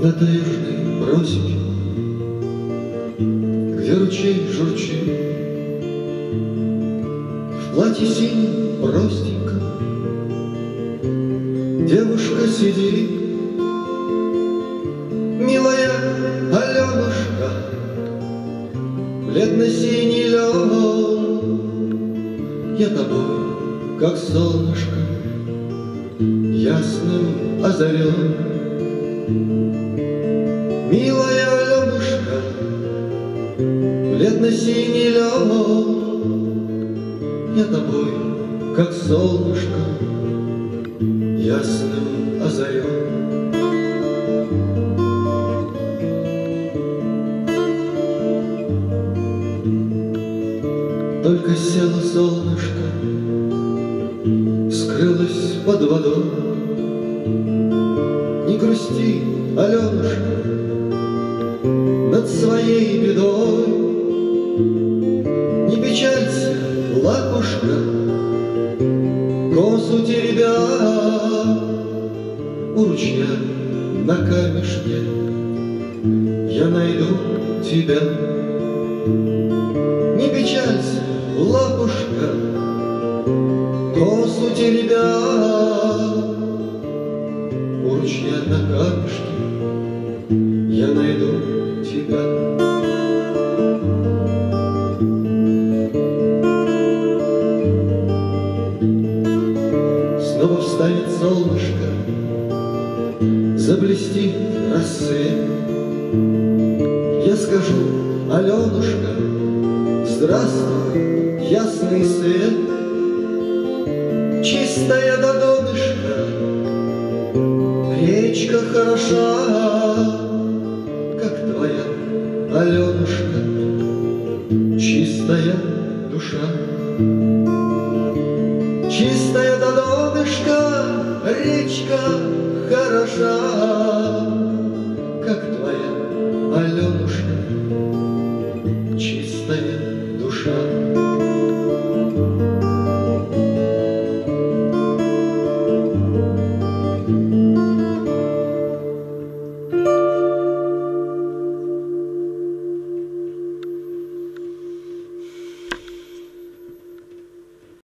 на таежной просеке, Где ручей журчит, В платье синем простенько. Девушка сидит, Милая Аленушка, Бледно-синий лен, Я тобой, как солнышко, Ясным озарен. Милая Аленушка, Бледно-синий лен, Я тобой, как солнышко, Ясным озарен. Только село солнышко, Скрылось под водой. Не грусти, Аленушка, Над своей бедой. Не печалься, лапушка, Косу теребя У ручья на камешке Я найду тебя. Не печалься, лапушка, Косу теребя Ручья на камешке Я найду тебя. Снова встанет солнышко, Заблестит рассвет. Я скажу, Аленушка, Здравствуй, ясный свет, Чистая до донышка, Речка хороша, Как твоя Аленушка, Чистая душа. Чистая до донышка, Речка хороша,